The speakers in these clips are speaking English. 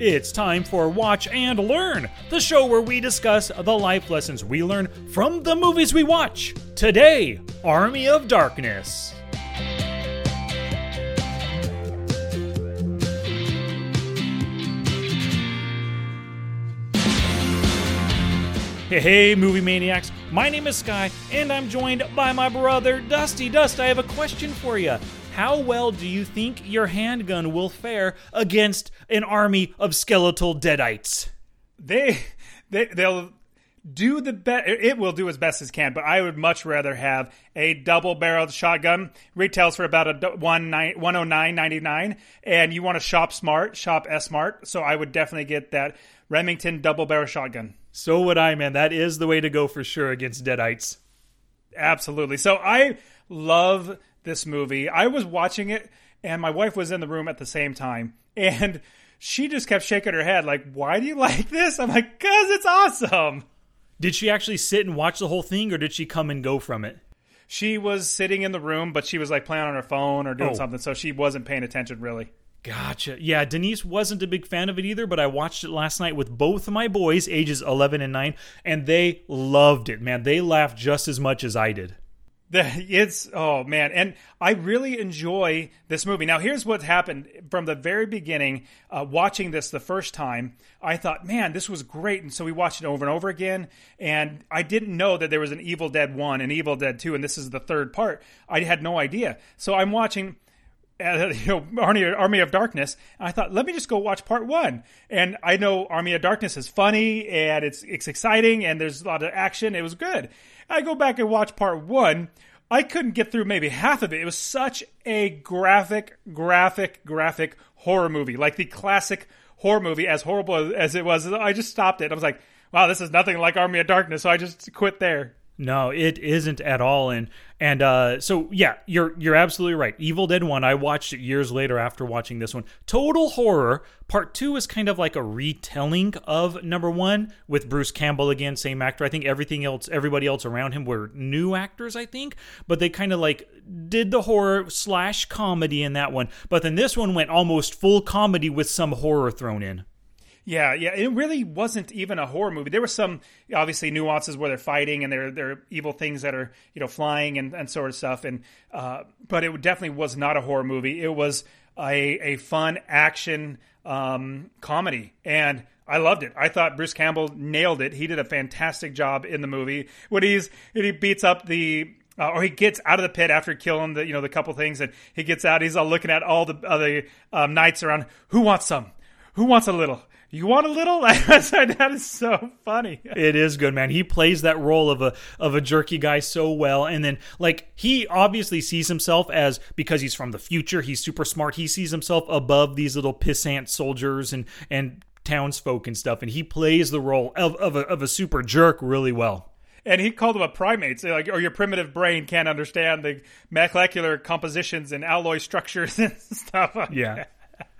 It's time for Watch and Learn, the show where we discuss the life lessons we learn from the movies we watch. Today, Army of Darkness. Hey, hey, movie maniacs. My name is Sky, and I'm joined by my brother, Dusty. Dust, I have a question for you. How well do you think your handgun will fare against an army of skeletal deadites? They, they they'll do the best. It will do as best as can, but I would much rather have a double-barreled shotgun. Retails for about a one nine one oh nine ninety nine, and you want to shop smart, shop S-Mart. So I would definitely get that Remington double-barrel shotgun. So would I, man. That is the way to go for sure against deadites. Absolutely. So I love this movie. I was watching it, and my wife was in the room at the same time, and she just kept shaking her head, like, "Why do you like this?" I'm like, "Cause it's awesome." Did she actually sit and watch the whole thing, or did she come and go from it? She was sitting in the room, but she was like playing on her phone or doing Oh. something, so she wasn't paying attention really. Gotcha. Yeah, Denise wasn't a big fan of it either, but I watched it last night with both of my boys, ages 11 and 9, and they loved it, man. They laughed just as much as I did. It's oh man, and I really enjoy this movie. Now, here's what happened from the very beginning. Uh, watching this the first time, I thought, man, this was great, and so we watched it over and over again. And I didn't know that there was an Evil Dead one and Evil Dead two, and this is the third part. I had no idea. So I'm watching. Uh, you know, Army, Army of Darkness. I thought, let me just go watch part one. And I know Army of Darkness is funny and it's it's exciting and there's a lot of action. It was good. I go back and watch part one. I couldn't get through maybe half of it. It was such a graphic, graphic, graphic horror movie, like the classic horror movie. As horrible as it was, I just stopped it. I was like, wow, this is nothing like Army of Darkness. So I just quit there. No, it isn't at all. And and uh, so yeah, you're you're absolutely right. Evil Dead One, I watched it years later after watching this one. Total horror. Part two is kind of like a retelling of number one with Bruce Campbell again, same actor. I think everything else, everybody else around him were new actors. I think, but they kind of like did the horror slash comedy in that one. But then this one went almost full comedy with some horror thrown in. Yeah, yeah, it really wasn't even a horror movie. There were some obviously nuances where they're fighting and there there are evil things that are you know flying and, and sort of stuff, and uh, but it definitely was not a horror movie. It was a a fun action um, comedy, and I loved it. I thought Bruce Campbell nailed it. He did a fantastic job in the movie when he's when he beats up the uh, or he gets out of the pit after killing the you know the couple things, and he gets out. He's all looking at all the other um, knights around. Who wants some? Who wants a little? You want a little? that is so funny. It is good, man. He plays that role of a of a jerky guy so well, and then like he obviously sees himself as because he's from the future, he's super smart. He sees himself above these little pissant soldiers and and townsfolk and stuff, and he plays the role of of a, of a super jerk really well. And he called them a primate, so like, or your primitive brain can't understand the molecular compositions and alloy structures and stuff. like Yeah. that.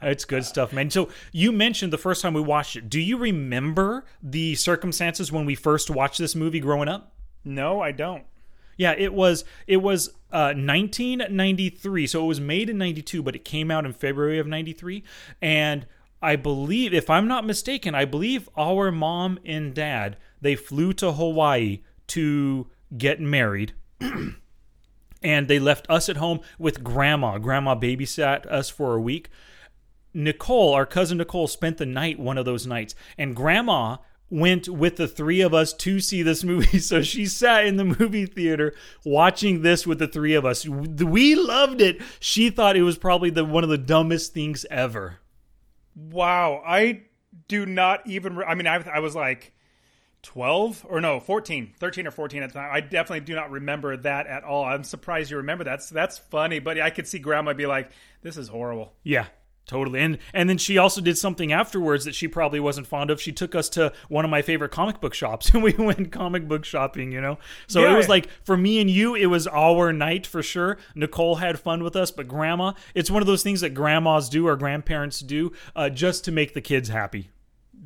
It's good stuff, man. So you mentioned the first time we watched it. Do you remember the circumstances when we first watched this movie growing up? No, I don't. Yeah, it was it was uh, 1993. So it was made in 92, but it came out in February of 93. And I believe, if I'm not mistaken, I believe our mom and dad they flew to Hawaii to get married. and they left us at home with grandma. Grandma babysat us for a week. Nicole, our cousin Nicole, spent the night one of those nights, and Grandma went with the three of us to see this movie. So she sat in the movie theater watching this with the three of us. We loved it. She thought it was probably the one of the dumbest things ever. Wow, I do not even. Re- I mean, I, I was like 12 or no, 14, 13 or 14 at the time. I definitely do not remember that at all. I'm surprised you remember that. That's, that's funny, but I could see grandma be like, this is horrible. Yeah, totally. And and then she also did something afterwards that she probably wasn't fond of. She took us to one of my favorite comic book shops and we went comic book shopping, you know. So it was like for me and you, it was our night for sure. Nicole had fun with us, but grandma, it's one of those things that grandmas do or grandparents do uh, just to make the kids happy.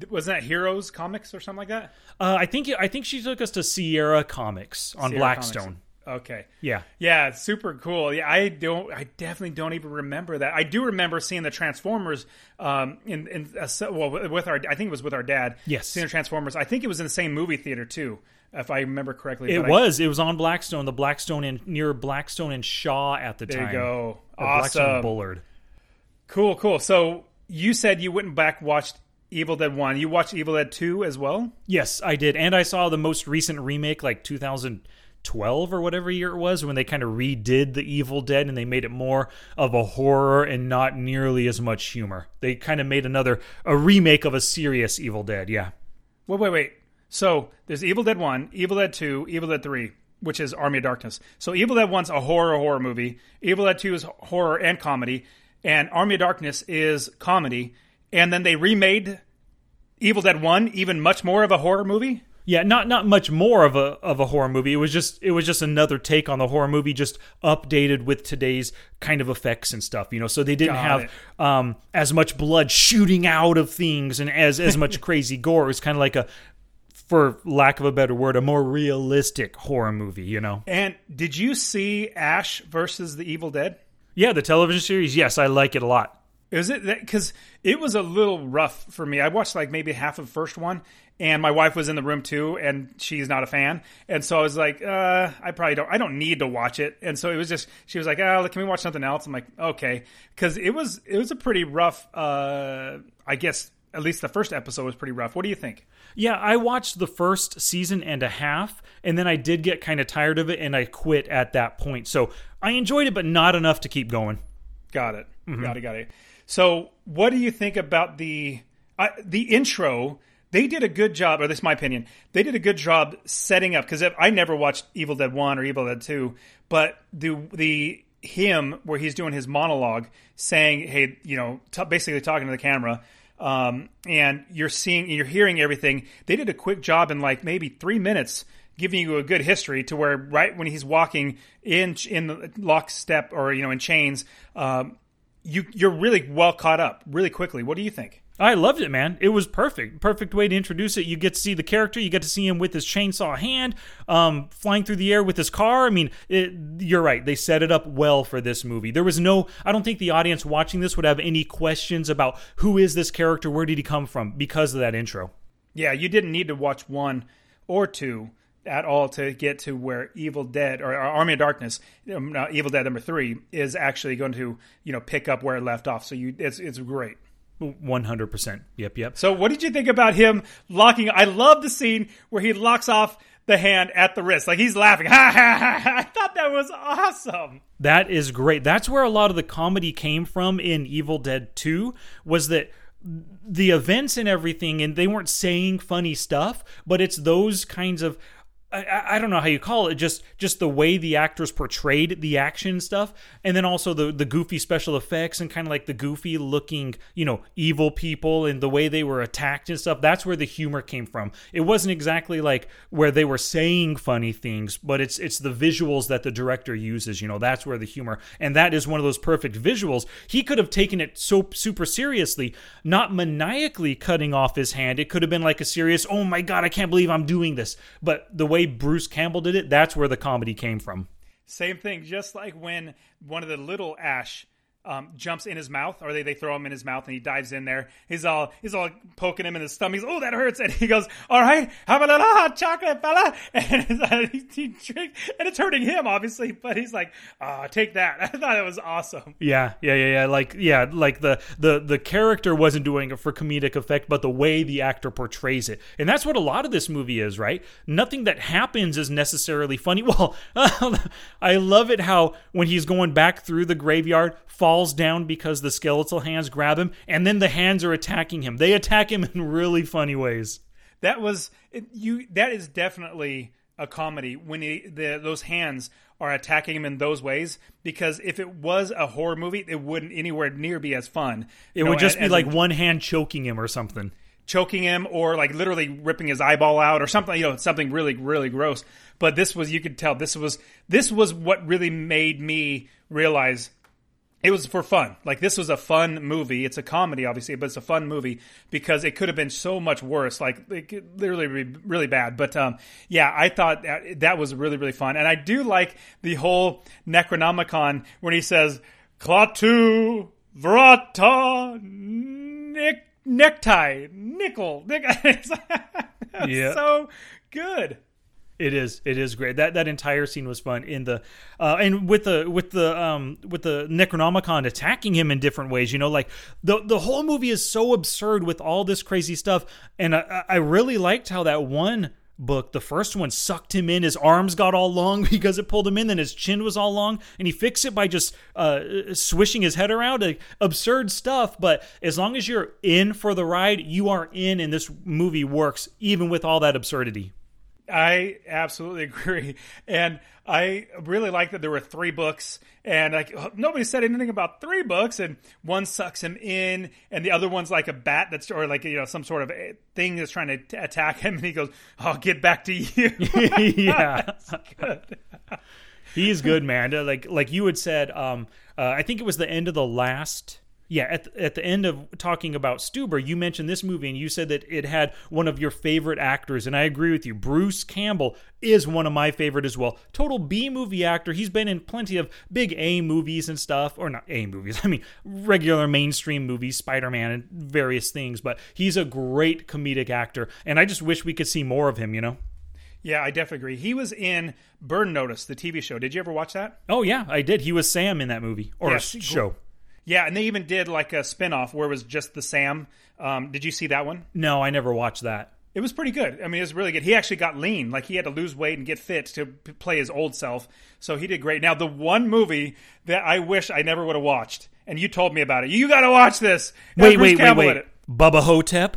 Wasn't that Heroes Comics or something like that? Uh, I think I think she took us to Sierra Comics on Sierra Blackstone. Comics. Okay. Yeah. Yeah, it's super cool. Yeah, I don't. I definitely don't even remember that. I do remember seeing the Transformers um, in in a, well with our. I think it was with our dad. Yes. seeing the Transformers. I think it was in the same movie theater too, if I remember correctly. It but I- was. It was on Blackstone, the Blackstone in near Blackstone and Shaw at the there time. you go. Or Blackstone Awesome. and Bullard. Cool, cool. So you said you went back watched Evil Dead One. You watched Evil Dead Two as well. Yes, I did, and I saw the most recent remake, like 2012 or whatever year it was, when they kind of redid the Evil Dead and they made it more of a horror and not nearly as much humor. They kind of made another a remake of a serious Evil Dead. Yeah. Wait, wait, wait. So there's Evil Dead One, Evil Dead Two, Evil Dead Three, which is Army of Darkness. So Evil Dead One's a horror horror movie. Evil Dead Two is horror and comedy, and Army of Darkness is comedy. And then they remade Evil Dead One even much more of a horror movie. Yeah, not not much more of a of a horror movie. It was just it was just another take on the horror movie, just updated with today's kind of effects and stuff. You know, so they didn't Got have um, as much blood shooting out of things and as as much crazy gore. It was kind of like a, for lack of a better word, a more realistic horror movie. You know. And did you see Ash versus the Evil Dead? Yeah, the television series. Yes, I like it a lot. Is it because it was a little rough for me? I watched like maybe half of the first one, and my wife was in the room too, and she's not a fan, and so I was like, uh, I probably don't, I don't need to watch it, and so it was just she was like, oh, can we watch something else? I'm like, okay, because it was it was a pretty rough. Uh, I guess at least the first episode was pretty rough. What do you think? Yeah, I watched the first season and a half, and then I did get kind of tired of it, and I quit at that point. So I enjoyed it, but not enough to keep going. Got it. Got it. Got it. So, what do you think about the uh, the intro? They did a good job, or this is my opinion. They did a good job setting up because I never watched Evil Dead One or Evil Dead Two, but the the him where he's doing his monologue, saying, "Hey, you know," t- basically talking to the camera. Um, and you're seeing, you're hearing everything. They did a quick job in like maybe three minutes, giving you a good history to where right when he's walking in in lockstep or you know in chains, um, you you're really well caught up really quickly. What do you think? I loved it, man. It was perfect. Perfect way to introduce it. You get to see the character. You get to see him with his chainsaw hand, um, flying through the air with his car. I mean, it, you're right. They set it up well for this movie. There was no. I don't think the audience watching this would have any questions about who is this character, where did he come from, because of that intro. Yeah, you didn't need to watch one or two at all to get to where Evil Dead or, Army of Darkness, um, Evil Dead number three, is actually going to you know pick up where it left off. So you, it's it's great. One hundred percent. Yep. Yep. So what did you think about him locking? I love the scene where he locks off the hand at the wrist, like he's laughing. Ha ha ha! ha. I thought that was awesome. That is great. That's where a lot of the comedy came from in Evil Dead 2 was that the events and everything and they weren't saying funny stuff, but it's those kinds of I, I don't know how you call it just just the way the actors portrayed the action stuff and then also the the goofy special effects and kind of like the goofy looking you know evil people and the way they were attacked and stuff. That's where the humor came from. It wasn't exactly like where they were saying funny things but it's it's the visuals that the director uses you know that's where the humor and that is one of those perfect visuals. He could have taken it so super seriously not maniacally cutting off his hand. It could have been like a serious oh my god i can't believe i'm doing this. But the way bruce campbell did it that's where the comedy came from. Same thing, just like when one of the little Ash um, jumps in his mouth, or they, they throw him in his mouth, and he dives in there. He's all he's all poking him in the stomach. He's, oh, that hurts! And he goes, "All right, have a little hot chocolate, fella." And he, he drinks, and it's hurting him, obviously. But he's like, "Ah, take that." I thought it was awesome. Yeah, yeah, yeah, yeah. Like, yeah, like the the the character wasn't doing it for comedic effect, but the way the actor portrays it, and that's what a lot of this movie is, right? Nothing that happens is necessarily funny. Well, I love it how when he's going back through the graveyard, falls down because the skeletal hands grab him, and then the hands are attacking him. They attack him in really funny ways. That was you. That is definitely a comedy when he, the, those hands are attacking him in those ways. Because if it was a horror movie, it wouldn't anywhere near be as fun. It You know, would just as- be as like in one hand choking him or something. choking him or like literally ripping his eyeball out or something. You know, something really really gross. But this was you could tell this was this was what really made me realize it was for fun. Like this was a fun movie. It's a comedy, obviously, but it's a fun movie because it could have been so much worse. Like it could literally be really bad. But um, yeah, I thought that, that was really really fun, and I do like the whole Necronomicon when he says "Klaatu Vrata Nick necktie nickel." It's Yeah. so good. It is. It is great. That that entire scene was fun. In the uh, and with the with the um with the Necronomicon attacking him in different ways. You know, like the the whole movie is so absurd with all this crazy stuff. And I, I really liked how that one book, the first one, sucked him in. His arms got all long because it pulled him in. Then his chin was all long, and he fixed it by just uh, swishing his head around. Like, absurd stuff. But as long as you're in for the ride, you are in, and this movie works even with all that absurdity. I absolutely agree, and I really like that there were three books, and like nobody said anything about three books, and one sucks him in, and the other one's like a bat that's or like you know some sort of thing that's trying to t- attack him, and he goes, "I'll get back to you." yeah, Good. he's good, man. Like like you had said, um, uh, I think it was the end of the last. Yeah, at the, at the end of talking about Stuber, you mentioned this movie and you said that it had one of your favorite actors, and I agree with you. Bruce Campbell is one of my favorite as well. Total B movie actor. He's been in plenty of big A movies and stuff, or not A movies. I mean regular mainstream movies, Spider Man and various things. But he's a great comedic actor, and I just wish we could see more of him. You know. Yeah, I definitely agree. He was in Burn Notice, the TV show. Did you ever watch that? Oh yeah, I did. He was Sam in that movie or Yes, show. Yeah, and they even did like a spin-off where it was just the Sam. Um, did you see that one? No, I never watched that. It was pretty good. I mean, it was really good. He actually got lean. Like he had to lose weight and get fit to p- play his old self. So he did great. Now, the one movie that I wish I never would have watched, and you told me about it. You got to watch this. Wait, wait, wait, wait. it. Bubba Ho-Tep.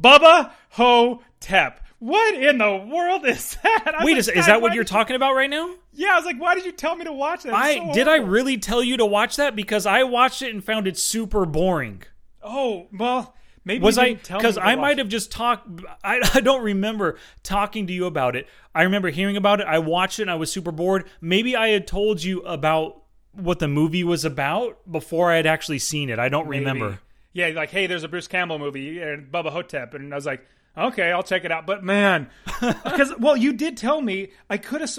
Bubba Ho Tep. What in the world is that? Wait, like, is, is that what you're did you-" talking about right now? Yeah, I was like, why did you tell me to watch that? It's I so did I really tell you to watch that because I watched it and found it super boring. Oh well, maybe Was you I because I might have just talked I, I don't remember talking to you about it. I remember hearing about it. I watched it and I was super bored. Maybe I had told you about what the movie was about before I had actually seen it. I don't Maybe. remember. Yeah, like hey, there's a Bruce Campbell movie and Bubba Ho-Tep, and I was like, okay, I'll check it out. But man, because well, you did tell me I could have.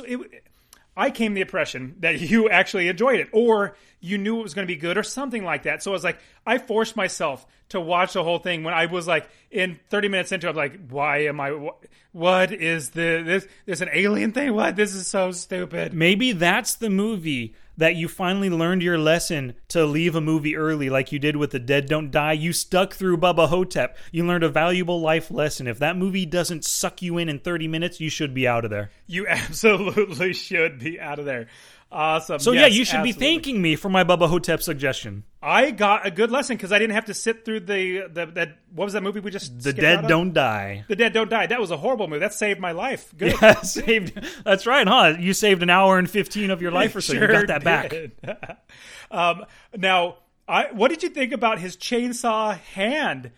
I came the impression that you actually enjoyed it, or you knew it was going to be good, or something like that. So I was like, I forced myself to watch the whole thing. When I was like in 30 minutes into, it, I'm like, why am I? wh- What is the this? There's an alien thing. What? This is so stupid. Maybe that's the movie that you finally learned your lesson to leave a movie early, like you did with The Dead Don't Die. You stuck through Bubba Ho-Tep. You learned a valuable life lesson. If that movie doesn't suck you in in 30 minutes, you should be out of there. You absolutely should be out of there. Awesome. So, yeah, you should be thanking me for my Bubba Ho-Tep suggestion. I got a good lesson because I didn't have to sit through the the that what was that movie we just The Dead? Don't Die. the dead don't die. That was a horrible movie. That saved my life. Good. Yeah, saved. That's right, huh? You saved an hour and 15 of your life or so. you got that back. um, now, I what did you think about his chainsaw hand?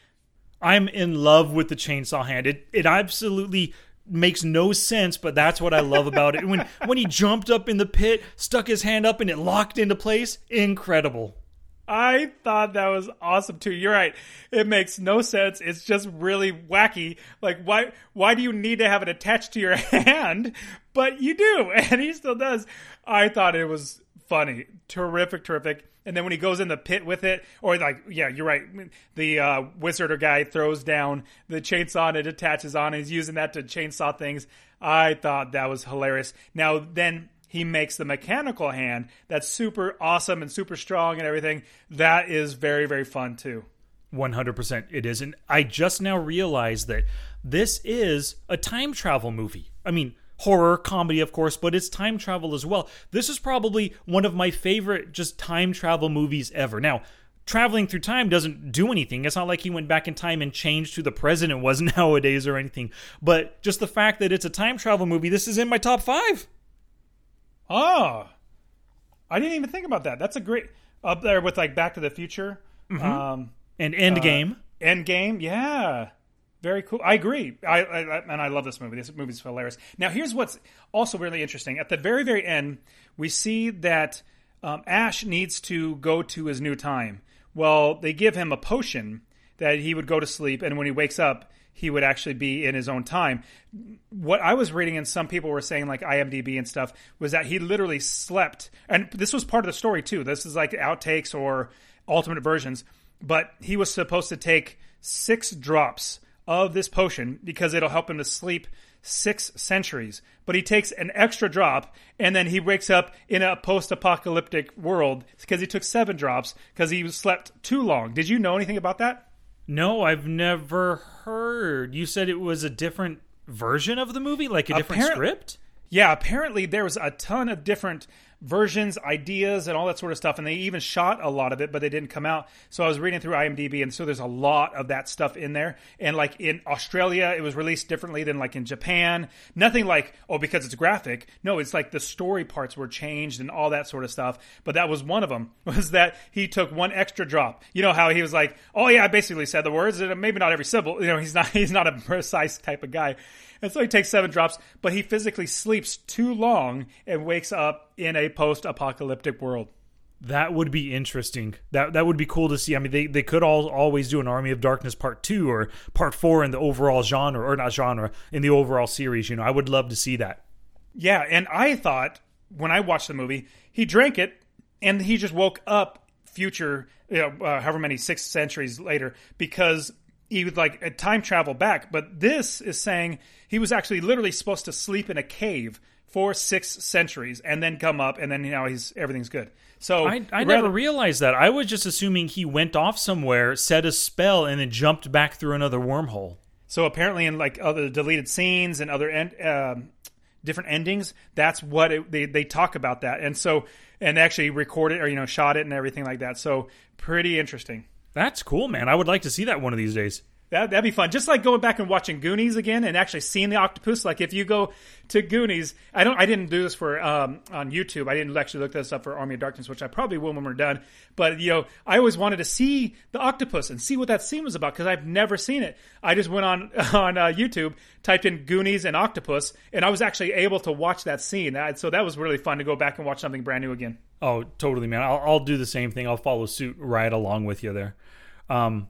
I'm in love with the chainsaw hand. It it absolutely makes no sense, but that's what I love about it. When when he jumped up in the pit, stuck his hand up and it locked into place, incredible. I thought that was awesome too. You're right. It makes no sense. It's just really wacky. Like why why do you need to have it attached to your hand? But you do, and he still does. I thought it was funny. Terrific, terrific. And then when he goes in the pit with it, or like, yeah, you're right. The uh, wizard or guy throws down the chainsaw and it attaches on. And he's using that to chainsaw things. I thought that was hilarious. Now then, he makes the mechanical hand that's super awesome and super strong and everything. That is very, very fun too. 100% it is. And I just now realized that this is a time travel movie. I mean, horror, comedy, of course, but it's time travel as well. This is probably one of my favorite just time travel movies ever. Now, traveling through time doesn't do anything. It's not like he went back in time and changed who the president was nowadays or anything. But just the fact that it's a time travel movie, this is in my top five. Ah, I didn't even think about that. That's a great up there with like Back to the Future, um, And Endgame. Endgame. Yeah, very cool. I agree. I, I and I love this movie. This movie's hilarious. Now, here's what's also really interesting. At the very very end, we see that um, Ash needs to go to his new time. Well, they give him a potion that he would go to sleep, and when he wakes up, he would actually be in his own time. What I was reading, and some people were saying, like IMDb and stuff, was that he literally slept. And this was part of the story, too. This is like outtakes or alternate versions. But he was supposed to take six drops of this potion because it'll help him to sleep six centuries. But he takes an extra drop and then he wakes up in a post apocalyptic world because he took seven drops because he slept too long. Did you know anything about that? No, I've never heard. You said it was a different version of the movie, like a different Appar- script? Yeah, apparently there was a ton of different versions, ideas, and all that sort of stuff. And they even shot a lot of it, but they didn't come out. So I was reading through IMDb, and so there's a lot of that stuff in there. And like in Australia, it was released differently than like in Japan. Nothing like, oh, because it's graphic. No, it's like the story parts were changed and all that sort of stuff. But that was one of them, was that he took one extra drop. You know how he was like, oh, yeah, I basically said the words, and maybe not every syllable. You know, he's not, he's not a precise type of guy. And so he takes seven drops, but he physically sleeps too long and wakes up in a post apocalyptic world. That would be interesting. That that would be cool to see. I mean, they, they could all always do an Army of Darkness part two or part four in the overall genre, or not genre, in the overall series. You know, I would love to see that. Yeah, and I thought when I watched the movie, he drank it and he just woke up future, you know, uh, however many six centuries later, because he would like a time travel back. But this is saying he was actually literally supposed to sleep in a cave for six centuries and then come up and then you know he's everything's good. So I, I rather- never realized that. I was just assuming he went off somewhere, said a spell, and then jumped back through another wormhole. So apparently, in like other deleted scenes and other end, um different endings, that's what it, they they talk about that, and so and actually recorded or you know shot it and everything like that. So pretty interesting. That's cool, man. I would like to see that one of these days. That that'd be fun. Just like going back and watching Goonies again and actually seeing the octopus. Like if you go to Goonies, I don't. I didn't do this for um, on YouTube. I didn't actually look this up for Army of Darkness, which I probably will when we're done. But you know, I always wanted to see the octopus and see what that scene was about because I've never seen it. I just went on on uh, YouTube, typed in Goonies and octopus, and I was actually able to watch that scene. That- So that was really fun to go back and watch something brand new again. Oh, totally, man. I'll, I'll do the same thing. I'll follow suit right along with you there. Um,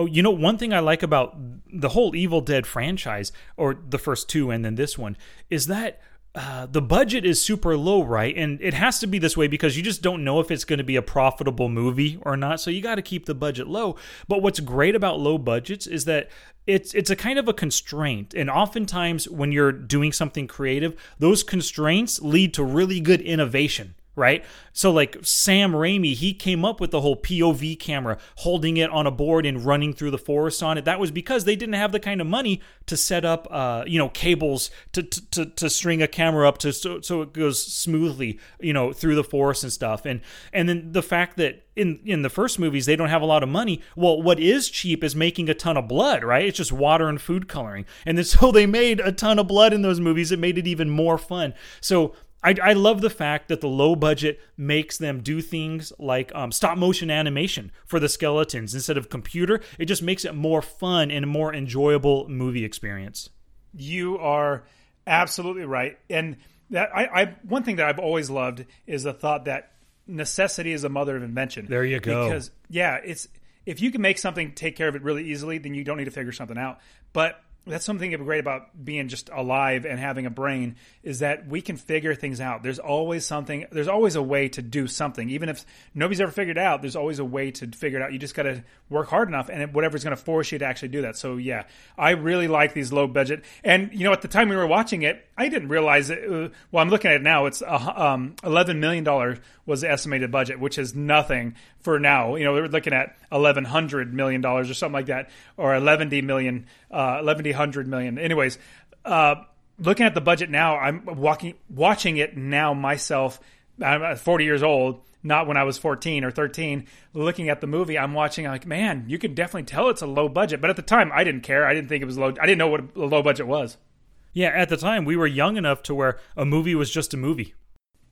oh, you know, one thing I like about the whole Evil Dead franchise, or the first two and then this one, is that uh, the budget is super low, right? And it has to be this way because you just don't know if it's going to be a profitable movie or not. So you got to keep the budget low. But what's great about low budgets is that it's it's a kind of a constraint, and oftentimes when you're doing something creative, those constraints lead to really good innovation right? So like Sam Raimi, he came up with the whole POV camera, holding it on a board and running through the forest on it. That was because they didn't have the kind of money to set up, uh, you know, cables to, to, to, to string a camera up to so, so it goes smoothly, you know, through the forest and stuff. And and then the fact that in in the first movies they don't have a lot of money. Well, what is cheap is making a ton of blood, right? It's just water and food coloring. And then so they made a ton of blood in those movies. It made it even more fun. So I, I love the fact that the low budget makes them do things like um, stop motion animation for the skeletons instead of computer. It just makes it more fun and a more enjoyable movie experience. You are absolutely right, and that I, I one thing that I've always loved is the thought that necessity is the mother of invention. There you go. Because yeah, it's if you can make something take care of it really easily, then you don't need to figure something out. But that's something great about being just alive and having a brain is that we can figure things out. There's always something. There's always a way to do something, even if nobody's ever figured it out. There's always a way to figure it out. You just got to work hard enough, and whatever's going to force you to actually do that. So yeah, I really like these low budget. And you know, at the time we were watching it, I didn't realize it. Uh, well, I'm looking at it now. It's um, 11 million dollars was the estimated budget, which is nothing for now. You know, we're looking at 1100 million dollars or something like that, or 11 million, uh, 1100 million. Anyways, uh, looking at the budget now, I'm walking, watching it now myself. I'm 40 years old, not when I was 14 or 13. Looking at the movie, I'm watching. I'm like, man, you can definitely tell it's a low budget. But at the time, I didn't care. I didn't think it was low. I didn't know what a low budget was. Yeah, at the time we were young enough to where a movie was just a movie.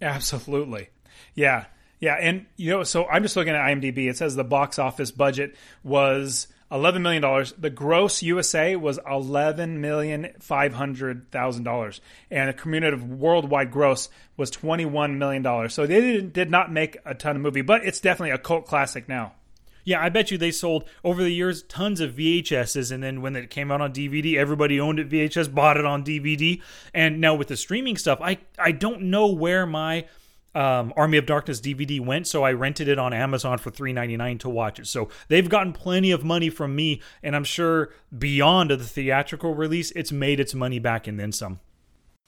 Absolutely. Yeah. Yeah. And, you know, so I'm just looking at IMDb. It says the box office budget was eleven million dollars. The gross USA was eleven million five hundred thousand dollars, and the cumulative worldwide gross was twenty one million dollars. So they did, did not make a ton of movie, but it's definitely a cult classic now. Yeah, I bet you they sold over the years tons of VHSs, and then when it came out on DVD, everybody owned it VHS, bought it on DVD, and now with the streaming stuff, I I don't know where my um, Army of Darkness DVD went, so I rented it on Amazon for three ninety nine to watch it. So they've gotten plenty of money from me, and I'm sure beyond the theatrical release, it's made its money back and then some.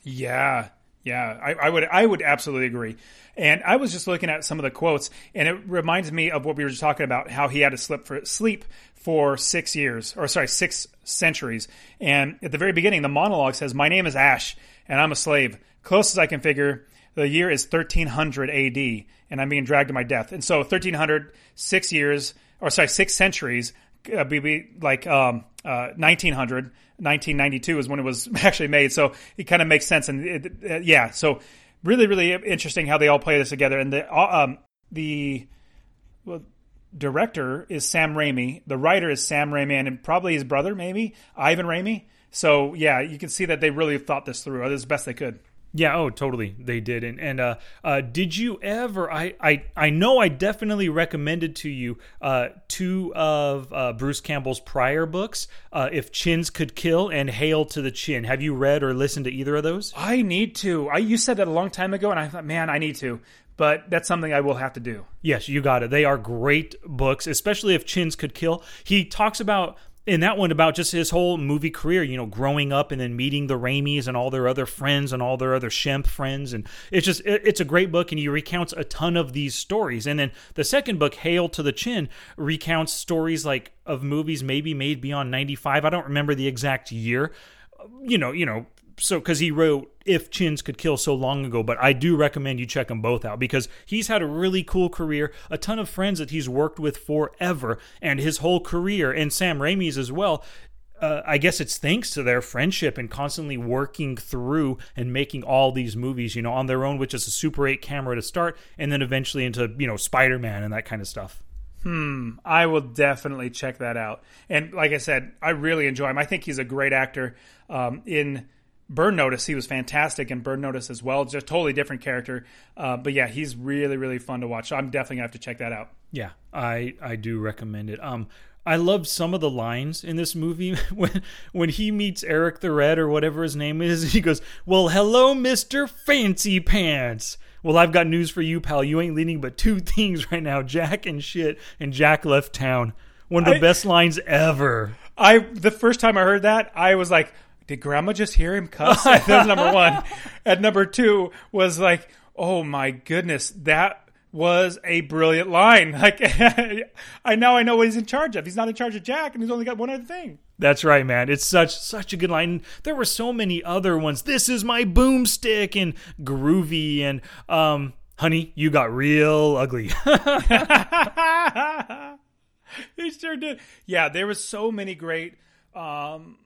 Yeah, yeah, I, I, would I would absolutely agree. And I was just looking at some of the quotes, and it reminds me of what we were just talking about, how he had to sleep for sleep for six years, or sorry, six centuries. And at the very beginning, the monologue says, "My name is Ash, and I'm a slave. Close as I can figure, the year is 1300 A.D., and I'm being dragged to my death. And so 1300, six years, or sorry, six centuries, uh, be like um, uh, 1900." 1992 is when it was actually made. So it kind of makes sense. And it, uh, yeah, so really, really interesting how they all play this together. And the uh, um, the well, director is Sam Raimi. The writer is Sam Raimi, and probably his brother, maybe Ivan Raimi. So yeah, you can see that they really thought this through as best they could. Yeah, oh, totally. They did. And and uh, uh, did you ever? I, I I know I definitely recommended to you uh, two of uh, Bruce Campbell's prior books, uh, "If Chins Could Kill" and "Hail to the Chin." Have you read or listened to either of those? I need to. I you said that a long time ago, and I thought, man, I need to. But that's something I will have to do. Yes, you got it. They are great books, especially if Chins Could Kill. He talks about in that one about just his whole movie career, you know, growing up and then meeting the Raimis and all their other friends and all their other Shemp friends. And it's just, it, it's a great book and he recounts a ton of these stories. And then the second book, Hail to the Chin, recounts stories like of movies maybe made beyond 95. I don't remember the exact year. You know, you know, so because he wrote if chins could kill so long ago but i do recommend you check them both out because he's had a really cool career a ton of friends that he's worked with forever and his whole career and sam raimi's as well uh, I guess it's thanks to their friendship and constantly working through and making all these movies, you know, on their own, which is a Super 8 camera to start, and then eventually into, you know, Spider Man and that kind of stuff. Hmm. I will definitely check that out. And like I said, I really enjoy him. I think he's a great actor. Um, in Burn Notice, he was fantastic in Burn Notice as well. Just totally different character. Uh, but yeah, he's really, really fun to watch. So I'm definitely gonna have to check that out. Yeah, I I do recommend it. Um, I love some of the lines in this movie when when he meets Eric the Red or whatever his name is. He goes, "Well, hello, Mister Fancy Pants." Well, I've got news for you, pal. You ain't leading but two things right now: Jack and shit, and Jack left town. One of the I, best lines ever. I the first time I heard that, I was like did grandma just hear him cuss? That's number one. And number two was like, oh my goodness, that was a brilliant line. Like, I now I know what he's in charge of. He's not in charge of Jack, and he's only got one other thing. That's right, man. It's such such a good line. There were so many other ones. This is my boomstick and groovy and um, honey, you got real ugly. he sure did. Yeah, there was so many great um,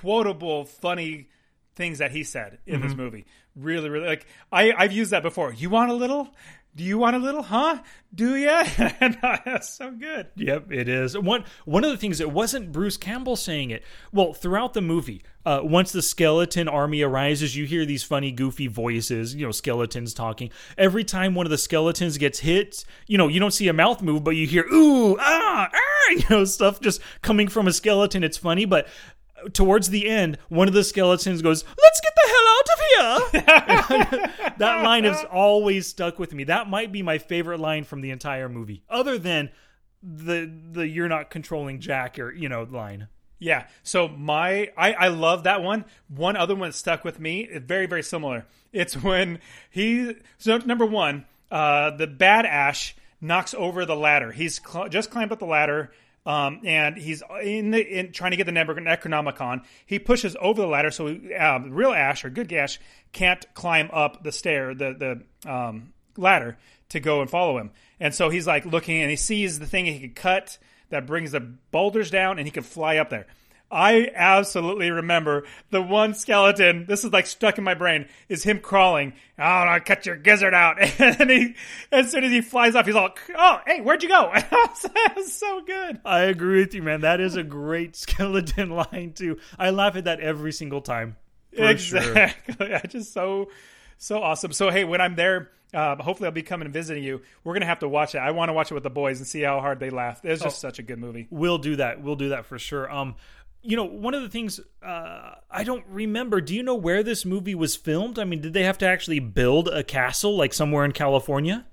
quotable, funny things that he said in mm-hmm. this movie. Really, really like I I've used that before. You want a little? Do you want a little? Huh? Do you? That's so good. Yep, it is. One one of the things it wasn't Bruce Campbell saying it. Well, throughout the movie, uh, once the skeleton army arises, you hear these funny, goofy voices. You know, skeletons talking. Every time one of the skeletons gets hit, you know, you don't see a mouth move, but you hear ooh ah ah, you know, stuff just coming from a skeleton. It's funny, but towards the end, one of the skeletons goes, "Let's get the hell out of here." that line has always stuck with me. That might be my favorite line from the entire movie, other than the the "You're not controlling Jack" or you know line. Yeah. So my I I love that one. One other one that stuck with me, very very similar. It's when he so number one, uh, the bad Ash knocks over the ladder. He's cl- just climbed up the ladder um, and he's in the in trying to get the Necronomicon. He pushes over the ladder, so um, real Ash or good Ash can't climb up the stair, the the um, ladder to go and follow him. And so he's like looking, and he sees the thing he could cut that brings the boulders down, and he can fly up there. I absolutely remember the one skeleton. This is like stuck in my brain. Is him crawling? Oh, I'll cut your gizzard out. And he, as soon as he flies off, he's all, "Oh, hey, where'd you go?" That was so good. I agree with you, man. That is a great skeleton line too. I laugh at that every single time. for sure. Exactly. I just so so awesome. So hey, when I'm there, uh, hopefully I'll be coming and visiting you. We're gonna have to watch it. I want to watch it with the boys and see how hard they laugh. It's just such a good movie. We'll do that. We'll do that for sure. Um, you know, one of the things uh, I don't remember. Do you know where this movie was filmed? I mean, did they have to actually build a castle like somewhere in California?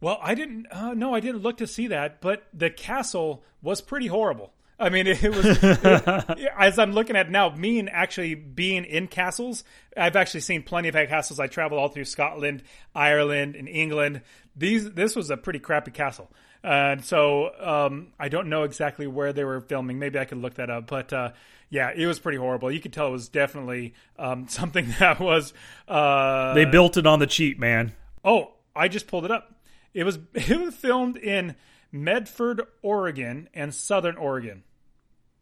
Well, I didn't. Uh, no, I didn't look to see that, but the castle was pretty horrible. I mean, it was it- as I'm looking at now. Me and actually being in castles, I've actually seen plenty of castles. I traveled all through Scotland, Ireland, and England. These this was a pretty crappy castle, and so um, I don't know exactly where they were filming. Maybe I could look that up, but. Uh, yeah, it was pretty horrible. You could tell it was definitely um, something that was. Uh, They built it on the cheap, man. Oh, I just pulled it up. It was it was filmed in Medford, Oregon, and Southern Oregon.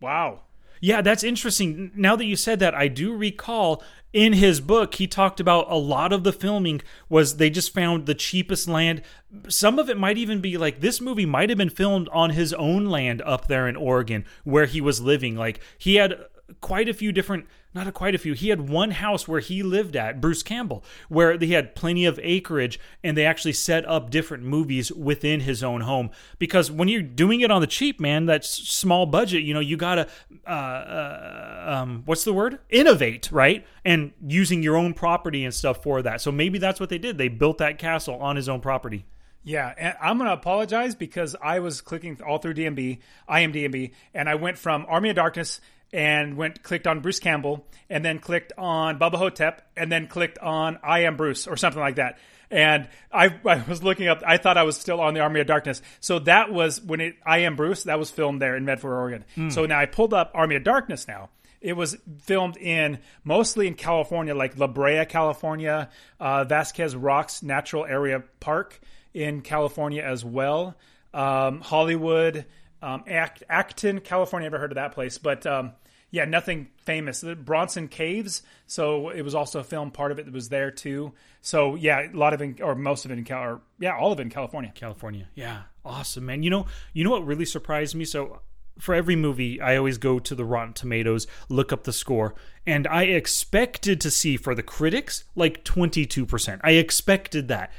Wow. Yeah, that's interesting. Now that you said that, I do recall in his book he talked about a lot of the filming was they just found the cheapest land. Some of it might even be like this movie might have been filmed on his own land up there in Oregon where he was living. Like he had quite a few different not a quite a few. He had one house where he lived at, Bruce Campbell, where he had plenty of acreage and they actually set up different movies within his own home. Because when you're doing it on the cheap, man, that small budget, you know, you gotta, uh, uh, um, what's the word? Innovate, right? And using your own property and stuff for that. So maybe that's what they did. They built that castle on his own property. Yeah, and I'm gonna apologize because I was clicking all through DMB, IMDb, and I went from Army of Darkness and went clicked on Bruce Campbell, and then clicked on Bubba Ho-Tep, and then clicked on I Am Bruce or something like that. And I, I was looking up. I thought I was still on the Army of Darkness. So that was when it. I Am Bruce. That was filmed there in Medford, Oregon. So now I pulled up Army of Darkness now. It was filmed in mostly in California, like La Brea, California, uh, Vasquez Rocks Natural Area Park in California as well. Um, Hollywood, um, Act, Acton, California. Never heard of that place, but um, yeah, nothing famous. The Bronson Caves. So it was also filmed. Part of it that was there too. So yeah, a lot of it, or most of it in Cal, or yeah, all of it in California. California. Yeah, awesome, man. You know, you know what really surprised me? So for every movie, I always go to the Rotten Tomatoes, look up the score, and I expected to see for the critics like 22%. I expected that.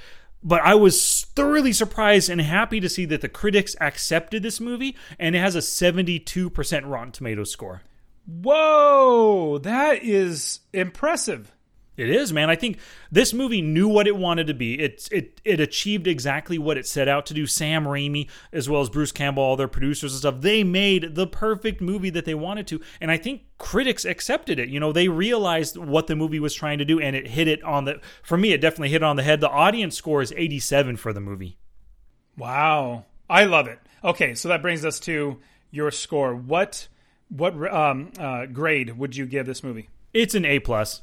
But I was thoroughly surprised and happy to see that the critics accepted this movie and it has a 72% Rotten Tomatoes score. Whoa, that is impressive. It is, man. I think this movie knew what it wanted to be. It it it achieved exactly what it set out to do. Sam Raimi, as well as Bruce Campbell, all their producers and stuff, they made the perfect movie that they wanted to. And I think critics accepted it. You know, they realized what the movie was trying to do, and it hit it on the. For me, it definitely hit it on the head. The audience score is eighty seven for the movie. Wow, I love it. Okay, so that brings us to your score. What what um, uh, grade would you give this movie? It's an A plus.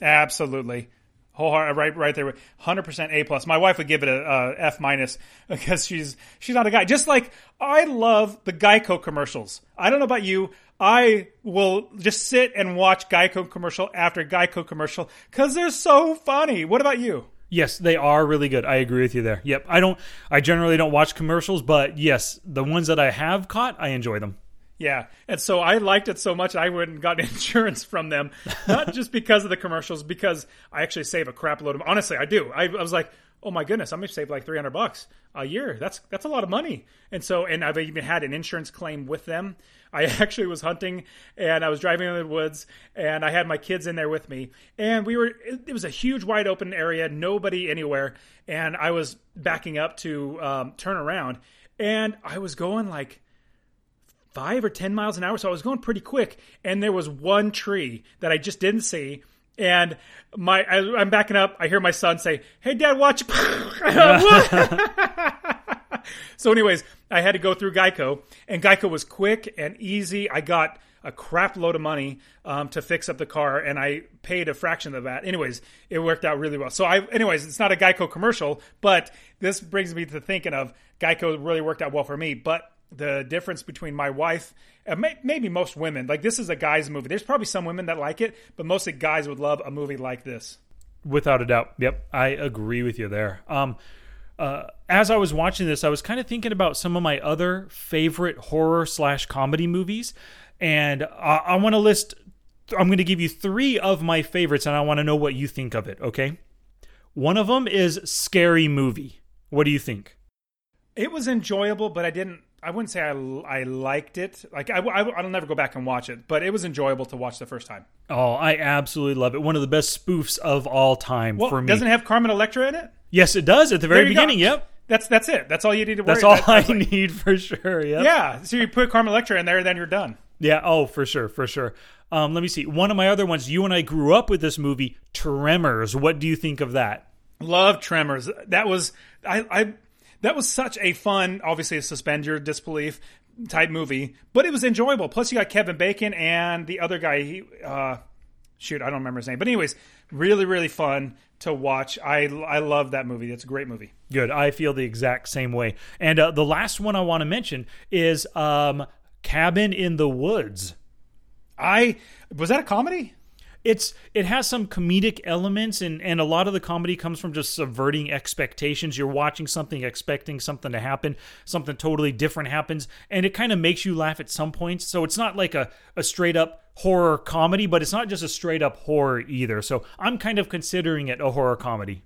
Absolutely. Wholehearted, right, right there, hundred percent A plus. My wife would give it a, a F minus because she's she's not a guy. Just like I love the Geico commercials. I don't know about you. I will just sit and watch Geico commercial after Geico commercial because they're so funny. What about you? Yes, they are really good. I agree with you there. Yep. I don't. I generally don't watch commercials, but yes, the ones that I have caught, I enjoy them. Yeah, and so I liked it so much I went and got insurance from them, not just because of the commercials, because I actually save a crap load of. Honestly, I do. I, I was like, oh my goodness, I'm gonna save like 300 bucks a year. That's that's a lot of money. And so, and I've even had an insurance claim with them. I actually was hunting and I was driving in the woods and I had my kids in there with me and we were. It, it was a huge wide open area, nobody anywhere, and I was backing up to um, turn around and I was going like five or ten miles an hour, so I was going pretty quick. And there was one tree that I just didn't see. And my, I, I'm backing up. I hear my son say, "Hey, Dad, watch!" so, anyways, I had to go through Geico, and Geico was quick and easy. I got a crap load of money um, to fix up the car, and I paid a fraction of that. Anyways, it worked out really well. So, I, anyways, it's not a Geico commercial, but this brings me to thinking of Geico really worked out well for me. But the difference between my wife and maybe most women. Like this is a guy's movie. There's probably some women that like it, but mostly guys would love a movie like this. Without a doubt. Yep, I agree with you there. Um, uh, as I was watching this, I was kind of thinking about some of my other favorite horror slash comedy movies, and I, I want to list. I'm going to give you three of my favorites, and I want to know what you think of it. Okay, one of them is Scary Movie. What do you think? It was enjoyable, but I didn't. I wouldn't say I, I liked it. Like I, I, I'll never go back and watch it, but it was enjoyable to watch the first time. Oh, I absolutely love it. One of the best spoofs of all time Well, for me. It doesn't it have Carmen Electra in it? yes, it does at the very you go. beginning. Yep, That's that's it. That's all you need to worry. that's all that- I like- need for sure. Yeah. Yeah. So you put Carmen Electra in there, then you're done. Yeah, oh, for sure, for sure. Um, let me see. One of my other ones, you and I grew up with this movie, Tremors. What do you think of that? Love Tremors. That was I, I that was such a fun, obviously a suspend your disbelief type movie, but it was enjoyable. Plus you got Kevin Bacon and the other guy. He uh, shoot, I don't remember his name, but anyways, really really fun to watch. I I love that movie. It's a great movie. Good. I feel the exact same way. And uh, the last one I want to mention is um, Cabin in the Woods. I was that a comedy? It's it has some comedic elements and and a lot of the comedy comes from just subverting expectations. You're watching something expecting something to happen, something totally different happens, and it kind of makes you laugh at some points. So it's not like a, a straight up horror comedy, but it's not just a straight up horror either. So I'm kind of considering it a horror comedy.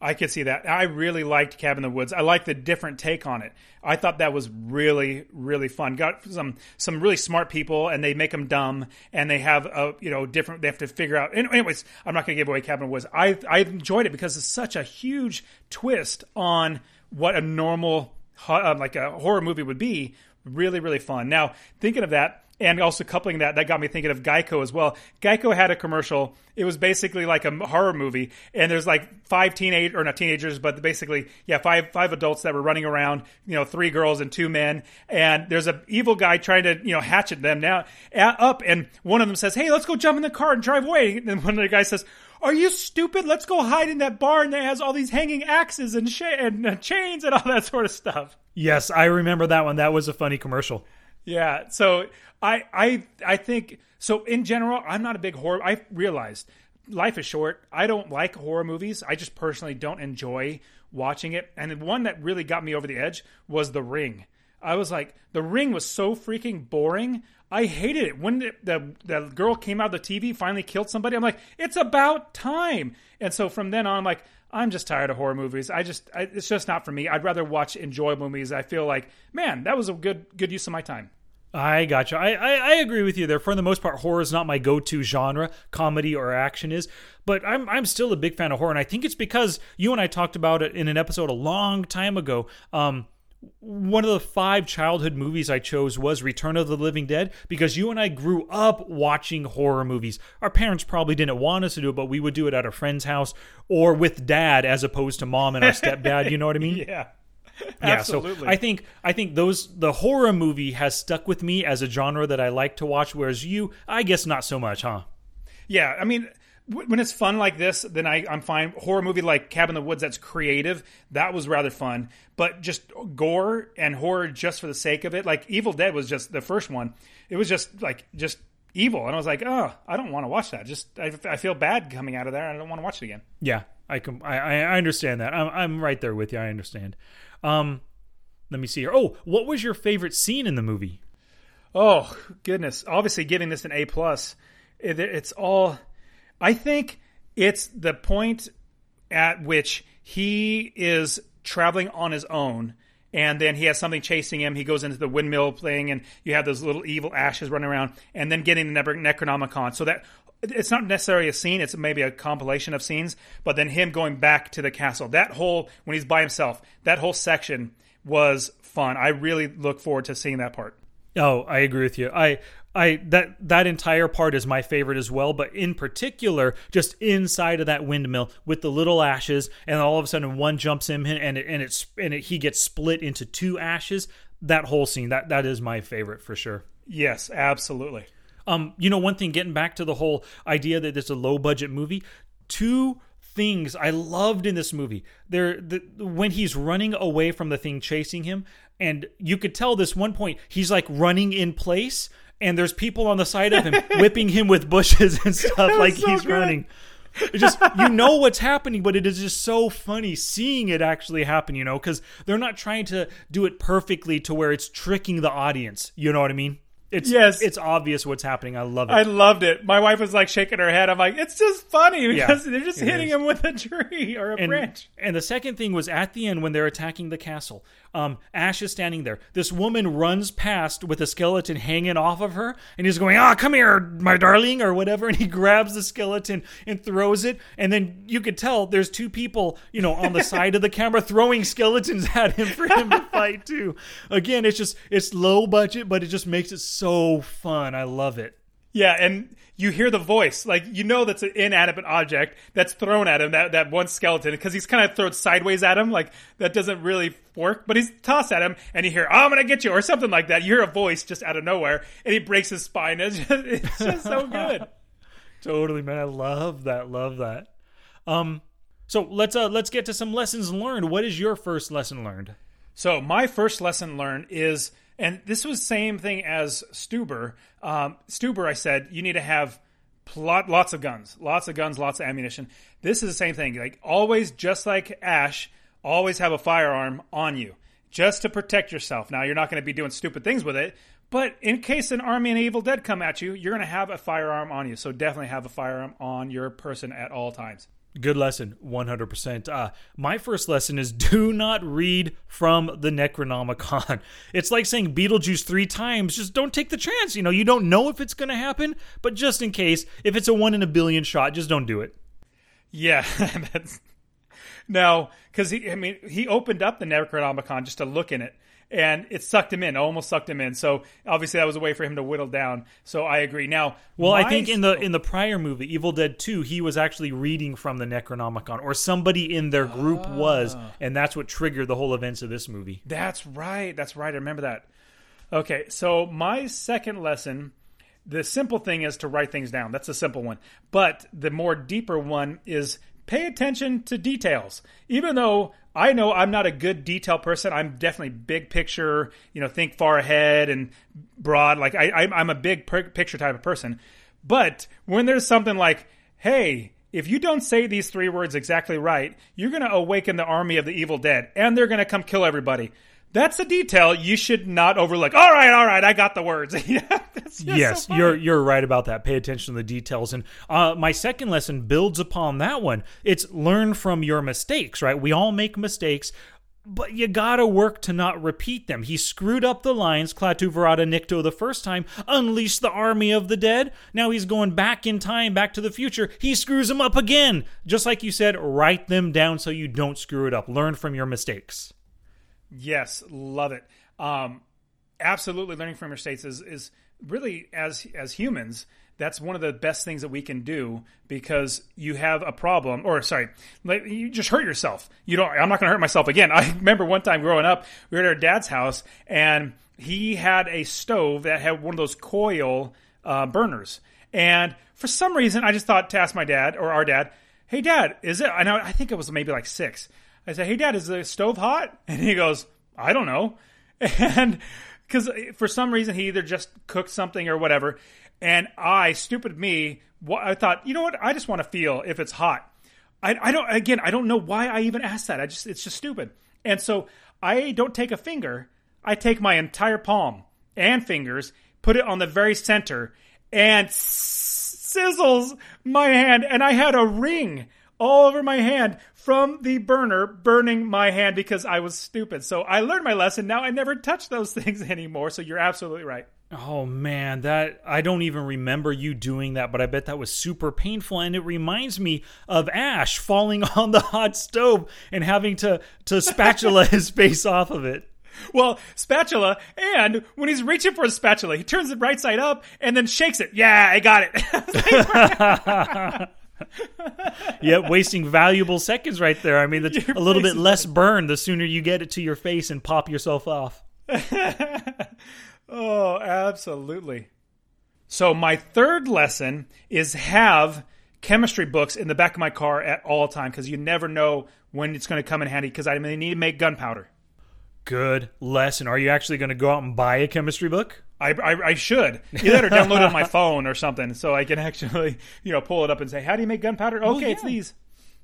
I could see that. I really liked Cabin in the Woods. I liked the different take on it. I thought that was really, really fun. Got some some really smart people, and they make them dumb, and they have a you know different. They have to figure out. Anyways, I'm not going to give away Cabin in the Woods. I I enjoyed it because it's such a huge twist on what a normal uh, like a horror movie would be. Really, really fun. Now thinking of that. And also coupling that, that got me thinking of Geico as well. Geico had a commercial. It was basically like a horror movie, and there's like five teenage or not teenagers, but basically, yeah, five five adults that were running around. You know, three girls and two men. And there's a evil guy trying to you know hatchet them now up, and one of them says, "Hey, let's go jump in the car and drive away." And one of the guys says. Are you stupid? Let's go hide in that barn that has all these hanging axes and, sh- and uh, chains and all that sort of stuff. Yes, I remember that one. That was a funny commercial. Yeah. So I I I think so in general, I'm not a big horror I realized life is short. I don't like horror movies. I just personally don't enjoy watching it. And the one that really got me over the edge was The Ring. I was like, The Ring was so freaking boring. I hated it. When the, the the girl came out of the TV, finally killed somebody, I'm like, it's about time. And so from then on, I'm like, I'm just tired of horror movies. I just, I, it's just not for me. I'd rather watch enjoyable movies. I feel like, man, that was a good good use of my time. I gotcha. I, I, I agree with you there. For the most part, horror is not my go-to genre. Comedy or action is, but I'm I'm still a big fan of horror, and I think it's because you and I talked about it in an episode a long time ago. Um, one of the five childhood movies I chose was Return of the Living Dead because you and I grew up watching horror movies. Our parents probably didn't want us to do it, but we would do it at a friend's house or with dad as opposed to mom and our stepdad. You know what I mean? Yeah. Yeah, Absolutely. so I think I think those the horror movie has stuck with me as a genre that I like to watch, whereas you, I guess, not so much, huh? Yeah, I mean, when it's fun like this, then I, I'm fine. Horror movie like Cabin in the Woods, that's creative. That was rather fun. But just gore and horror just for the sake of it, like Evil Dead was just the first one. It was just like just evil, and I was like, oh, I don't want to watch that. Just I, I feel bad coming out of there. I don't want to watch it again. Yeah, I can. I, I understand that. I'm I'm right there with you. I understand. Um, let me see here. Oh, what was your favorite scene in the movie? Oh goodness! Obviously, giving this an A plus. It, it's all. I think it's the point at which he is traveling on his own, and then he has something chasing him. He goes into the windmill thing, and you have those little evil ashes running around, and then getting the Necronomicon. So that it's not necessarily a scene; it's maybe a compilation of scenes. But then him going back to the castle. That whole when he's by himself. That whole section was fun. I really look forward to seeing that part. Oh, I agree with you. I I that that entire part is my favorite as well, but in particular, just inside of that windmill with the little ashes, and all of a sudden one jumps him in, and it, and it's and it, he gets split into two ashes. That whole scene that that is my favorite for sure. Yes, absolutely. Um, you know, one thing, getting back to the whole idea that it's a low budget movie, two things I loved in this movie. There, the, when he's running away from the thing chasing him, and you could tell this one point he's like running in place, and there's people on the side of him whipping him with bushes and stuff like so he's good. running. It's just you know what's happening, but it is just so funny seeing it actually happen. You know, because they're not trying to do it perfectly to where it's tricking the audience. You know what I mean? It's Yes. it's obvious what's happening. I love it. I loved it. My wife was like shaking her head. I'm like, it's just funny because Yeah, they're just hitting is. him with a tree or a and, branch. and the second thing was at the end when they're attacking the castle. Um, Ash is standing there. This woman runs past with a skeleton hanging off of her, and he's going, "Ah, come here, my darling," or whatever. And he grabs the skeleton and throws it. And then you could tell there's two people, you know, on the side of the camera throwing skeletons at him for him to fight too. Again, it's just it's low budget, but it just makes it so fun. I love it. Yeah, and you hear the voice, like you know that's an inanimate object that's thrown at him. That that one skeleton, because he's kind of thrown sideways at him, like that doesn't really work. But he's tossed at him, and you hear, "Oh, "I'm gonna get you" or something like that. You hear a voice just out of nowhere, and he breaks his spine. It's just, it's just so good. Totally, man. I love that. Love that. Um, so let's uh let's get to some lessons learned. What is your first lesson learned? So my first lesson learned is, and this was same thing as Stuber. Um, Stuber, I said you need to have plot, lots of guns, lots of guns, lots of ammunition. This is the same thing. Like always, just like Ash, always have a firearm on you just to protect yourself. Now you're not going to be doing stupid things with it, but in case an army and Evil Dead come at you, you're going to have a firearm on you. So definitely have a firearm on your person at all times. Good lesson, one hundred percent. Uh, my first lesson is do not read from the Necronomicon. It's like saying Beetlejuice three times. Just don't take the chance. You know, you don't know if it's going to happen, but just in case, if it's a one in a billion shot, just don't do it. Yeah, that's no, because he. I mean, he opened up the Necronomicon just to look in it, and it sucked him in. Almost sucked him in. So obviously that was a way for him to whittle down. So I agree. Now, Well, I think in the in the prior movie, Evil Dead Two, he was actually reading from the Necronomicon, or somebody in their group ah. was, and that's what triggered the whole events of this movie. That's right. That's right. I remember that. Okay, so my second lesson, the simple thing is to write things down. That's a simple one. But the more deeper one is pay attention to details. Even though I know I'm not a good detail person, I'm definitely big picture, you know, think far ahead and broad. Like I, I'm a big picture type of person. But when there's something like, hey, if you don't say these three words exactly right, you're going to awaken the army of the evil dead and they're going to come kill everybody. That's a detail you should not overlook. All right, all right, I got the words. Yes, so you're you're right about that. Pay attention to the details. And uh, my second lesson builds upon that one. It's learn from your mistakes. Right? We all make mistakes. But you gotta work to not repeat them. He screwed up the lines, Klaatu Barada Nikto, the first time, unleashed the army of the dead. Now he's going back in time, back to the future. He screws them up again. Just like you said, write them down so you don't screw it up. Learn from your mistakes. Yes, love it. Um, absolutely, learning from your mistakes is is really as as humans. That's one of the best things that we can do because you have a problem, or sorry, you just hurt yourself. You don't. I'm not going to hurt myself again. I remember one time growing up, we were at our dad's house, and he had a stove that had one of those coil uh, burners, and for some reason, I just thought to ask my dad or our dad, "Hey, Dad, is it?" I know. I think it was maybe like six. I said, "Hey, Dad, is the stove hot?" And he goes, "I don't know," and because uh, for some reason he either just cooked something or whatever, and I, stupid me, I thought, you know what? I just want to feel if it's hot. I, I don't. Again, I don't know why I even asked that. I just it's just stupid. And so I don't take a finger. I take my entire palm and fingers, put it on the very center, and sizzles my hand, and I had a ring all over my hand from the burner burning my hand because I was stupid. So I learned my lesson. Now I never touch those things anymore. So you're absolutely right. Oh man, that I don't even remember you doing that, but I bet that was super painful and it reminds me of Ash falling on the hot stove and having to to spatula his face off of it. Well, spatula, and when he's reaching for a spatula, he turns it right side up and then shakes it. Yeah, I got it. Yeah, wasting valuable seconds right there. I mean, that's a little bit less burn the sooner you get it to your face and pop yourself off. oh, absolutely. So my third lesson is have chemistry books in the back of my car at all time because you never know when it's going to come in handy because I need to make gunpowder. Good lesson. Are you actually going to go out and buy a chemistry book? I, I, I should either download it on my phone or something so I can actually you know pull it up and say how do you make gunpowder? Okay, yeah. it's these.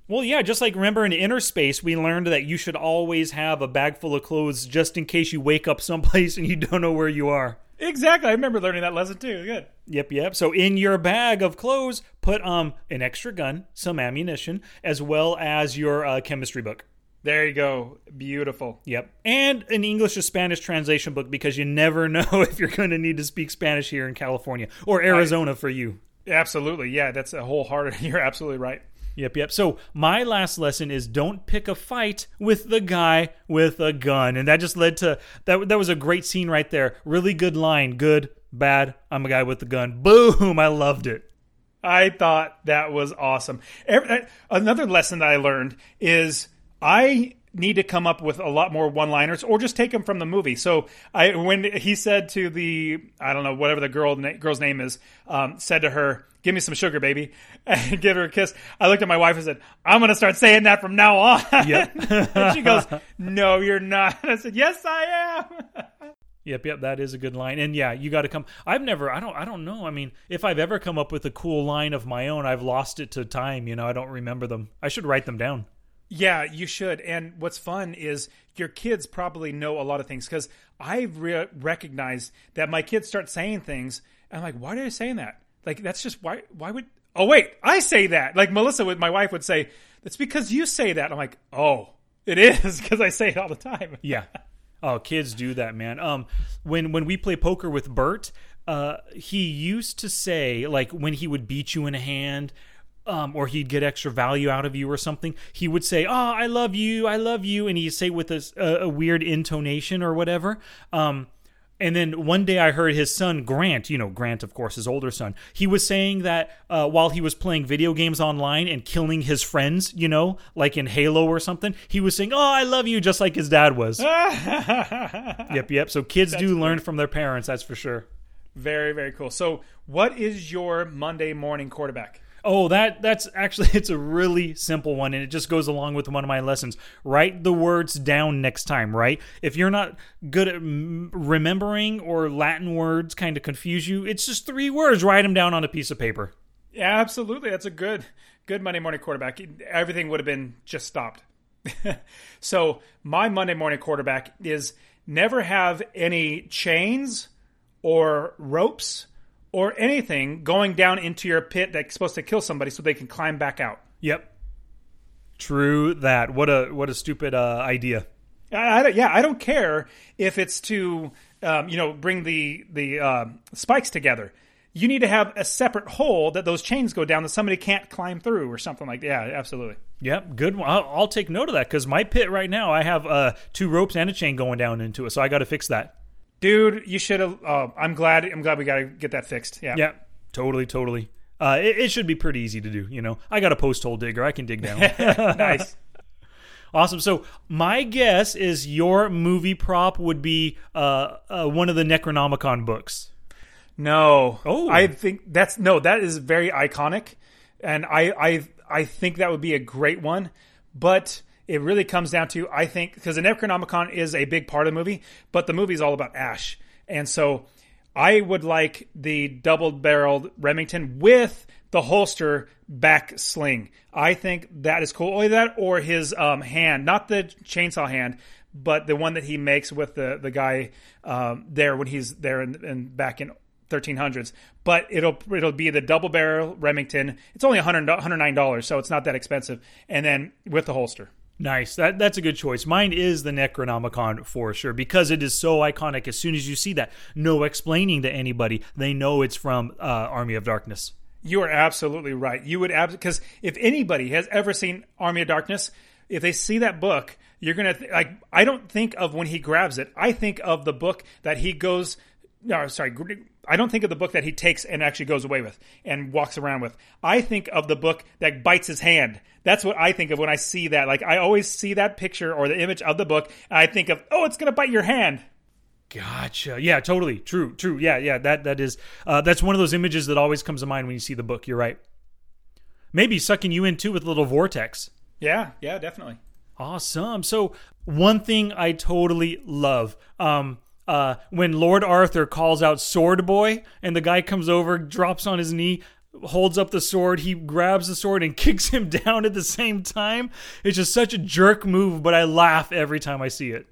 Well, yeah, just like remember in Innerspace, we learned that you should always have a bag full of clothes just in case you wake up someplace and you don't know where you are. Exactly. I remember learning that lesson too. Good. Yep, yep. So in your bag of clothes, put um an extra gun, some ammunition, as well as your uh, chemistry book. There you go. Beautiful. Yep. And an English to Spanish translation book because you never know if you're going to need to speak Spanish here in California or Arizona I, for you. Absolutely. Yeah, that's a wholehearted. You're absolutely right. Yep, yep. So my last lesson is don't pick a fight with the guy with a gun, and that just led to that. That was a great scene right there. Really good line. Good, bad. I'm a guy with a gun. Boom! I loved it. I thought that was awesome. Uh, another lesson that I learned is I need to come up with a lot more one-liners or just take them from the movie. So I when he said to the I don't know whatever the girl girl's name is um, said to her, "Give me some sugar, baby," and give her a kiss. I looked at my wife and said, "I'm going to start saying that from now on." Yep. and she goes, "No, you're not." I said, "Yes, I am." Yep, yep, that is a good line. And yeah, you got to come. I've never, I don't, I don't know. I mean, if I've ever come up with a cool line of my own, I've lost it to time. You know, I don't remember them. I should write them down. Yeah, you should. And what's fun is your kids probably know a lot of things because I re- recognize that my kids start saying things. And I'm like, why are you saying that? Like, that's just why. Why would? Oh wait, I say that. Like Melissa, with my wife, would say, "That's because you say that." I'm like, oh, it is because I say it all the time. yeah. Oh, kids do that, man. Um, when when we play poker with Bert, uh, he used to say like when he would beat you in a hand um, or he'd get extra value out of you or something, he would say, "Oh, I love you, I love you," and he'd say with a, a weird intonation or whatever. Um, and then one day I heard his son Grant, you know Grant, of course, his older son. He was saying that uh, while he was playing video games online and killing his friends, you know, like in Halo or something, he was saying, "Oh, I love you," just like his dad was. yep, yep. So kids that's do cool. learn from their parents, that's for sure. Very, very cool. So, what is your Monday morning quarterback? Oh, that that's actually it's a really simple one and it just goes along with one of my lessons. Write the words down next time, right? If you're not good at remembering or Latin words kind of confuse you, it's just three words. Write them down on a piece of paper. Yeah, absolutely. That's a good good Monday morning quarterback. Everything would have been just stopped. so, my Monday morning quarterback is never have any chains or ropes or anything going down into your pit that's supposed to kill somebody so they can climb back out. Yep. True that. What a what a stupid uh, idea. I, I, yeah, I don't care if it's to um, you know bring the the uh, spikes together. You need to have a separate hole that those chains go down that somebody can't climb through or something like that. Yeah, absolutely. Yep, good. I'll, I'll take note of that because my pit right now I have uh, two ropes and a chain going down into it, so I got to fix that dude, you should have. Oh, I'm glad. I'm glad we got to get that fixed. Yeah. Yeah. Totally. Totally. Uh, it, it, should be pretty easy to do. You know, I got a post hole digger. I can dig down. nice. Awesome. So my guess is your movie prop would be uh, uh, one of the Necronomicon books. No. Oh. I think that's no. That is very iconic, and I I I think that would be a great one. But it really comes down to I think because the Necronomicon is a big part of the movie, but the movie is all about Ash, and so I would like the double-barreled Remington with the holster back sling. I think that is cool. Only that or his um, hand, not the chainsaw hand, but the one that he makes with the the guy um, there when he's there and in, back in 1300s. But it'll it'll be the double barrel Remington. It's only 100 $109, so it's not that expensive. And then with the holster. Nice. That that's a good choice. Mine is the Necronomicon for sure because it is so iconic. As soon as you see that, no explaining to anybody, they know it's from uh, Army of Darkness. You are absolutely right. You would because if anybody has ever seen Army of Darkness, if they see that book, you're gonna th- like. I don't think of when he grabs it. I think of the book that he goes. No, sorry. I don't think of the book that he takes and actually goes away with and walks around with. I think of the book that bites his hand. That's what I think of when I see that. Like I always see that picture or the image of the book, and I think of, oh, it's going to bite your hand. Gotcha. Yeah, totally. True. True. Yeah, yeah. That that is uh, that's one of those images that always comes to mind when you see the book. You're right. maybe sucking you in too with a little vortex. Yeah, yeah, definitely. Awesome. So one thing I totally love, um, uh, when Lord Arthur calls out Sword Boy, and the guy comes over, drops on his knee, holds up the sword, he grabs the sword and kicks him down at the same time. It's just such a jerk move, but I laugh every time I see it.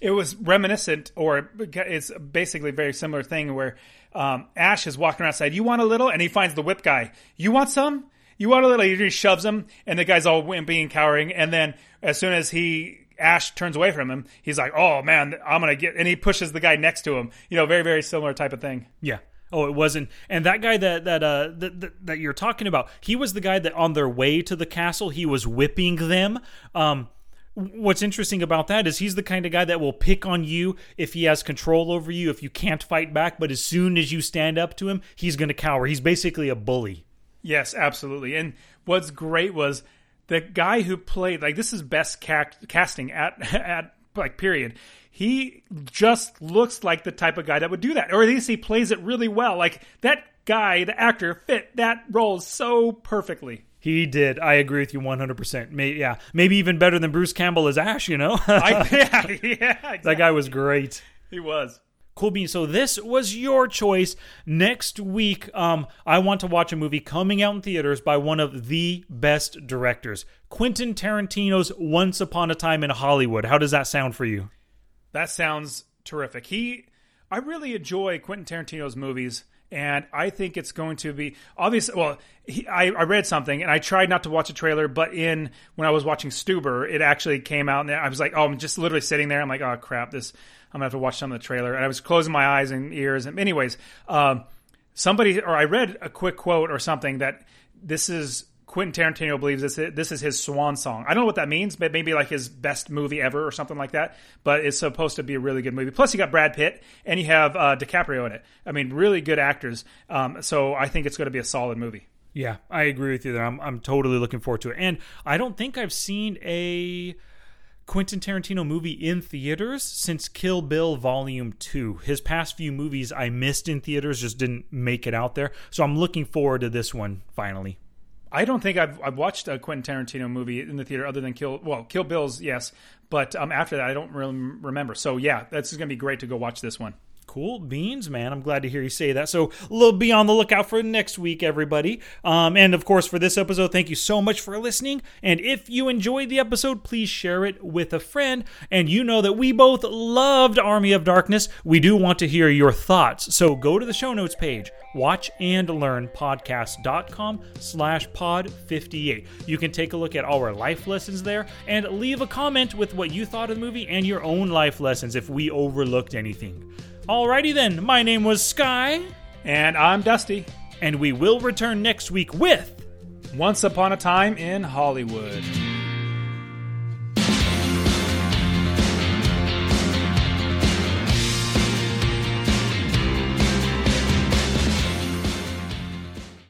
It was reminiscent, or it's basically a very similar thing where um, Ash is walking outside. You want a little, and he finds the whip guy. You want some? You want a little? He just shoves him, and the guy's all wimpy and cowering. And then as soon as he Ash turns away from him, he's like, "Oh man, I'm gonna get," and he pushes the guy next to him. You know, very very similar type of thing. Yeah. Oh, it wasn't. And that guy that that uh that, that, that you're talking about, he was the guy that on their way to the castle, he was whipping them. Um, what's interesting about that is he's the kind of guy that will pick on you if he has control over you if you can't fight back but as soon as you stand up to him he's going to cower he's basically a bully yes absolutely and what's great was the guy who played like this is best ca- casting at at like period he just looks like the type of guy that would do that or at least he plays it really well like that guy the actor fit that role so perfectly he did. I agree with you 100%. Maybe, yeah. Maybe even better than Bruce Campbell as Ash, you know? I, yeah, yeah exactly. That guy was great. He was. Cool bean. So this was your choice. Next week, um, I want to watch a movie coming out in theaters by one of the best directors, Quentin Tarantino's Once Upon a Time in Hollywood. How does that sound for you? That sounds terrific. He, I really enjoy Quentin Tarantino's movies, and I think it's going to be obvious. Well, he, I, I read something, and I tried not to watch a trailer, but in when I was watching Stuber, it actually came out, and I was like, oh, I'm just literally sitting there. I'm like, oh crap, this I'm gonna have to watch some of the trailer. And I was closing my eyes and ears. And anyways, um, somebody or I read a quick quote or something that this is Quentin Tarantino believes this this is his swan song. I don't know what that means, but maybe like his best movie ever or something like that. But it's supposed to be a really good movie. Plus, you got Brad Pitt and you have uh, DiCaprio in it. I mean, really good actors. Um, so I think it's going to be a solid movie. Yeah, I agree with you there. I'm I'm totally looking forward to it. And I don't think I've seen a Quentin Tarantino movie in theaters since Kill Bill Volume 2. His past few movies I missed in theaters, just didn't make it out there. So I'm looking forward to this one finally. I don't think I've, I've watched a Quentin Tarantino movie in the theater other than Kill well Kill Bill's yes, but um, after that I don't really remember. So yeah, that's going to be great to go watch this one. Cool beans, man. I'm glad to hear you say that. So, be on the lookout for next week, everybody. Um, and of course, for this episode, thank you so much for listening. And if you enjoyed the episode, please share it with a friend. And you know that we both loved Army of Darkness. We do want to hear your thoughts. So, go to the show notes page, watchandlearnpodcast.com slash pod 58. You can take a look at all our life lessons there and leave a comment with what you thought of the movie and your own life lessons if we overlooked anything. Alrighty then, my name was Sky. And I'm Dusty. And we will return next week with Once Upon a Time in Hollywood.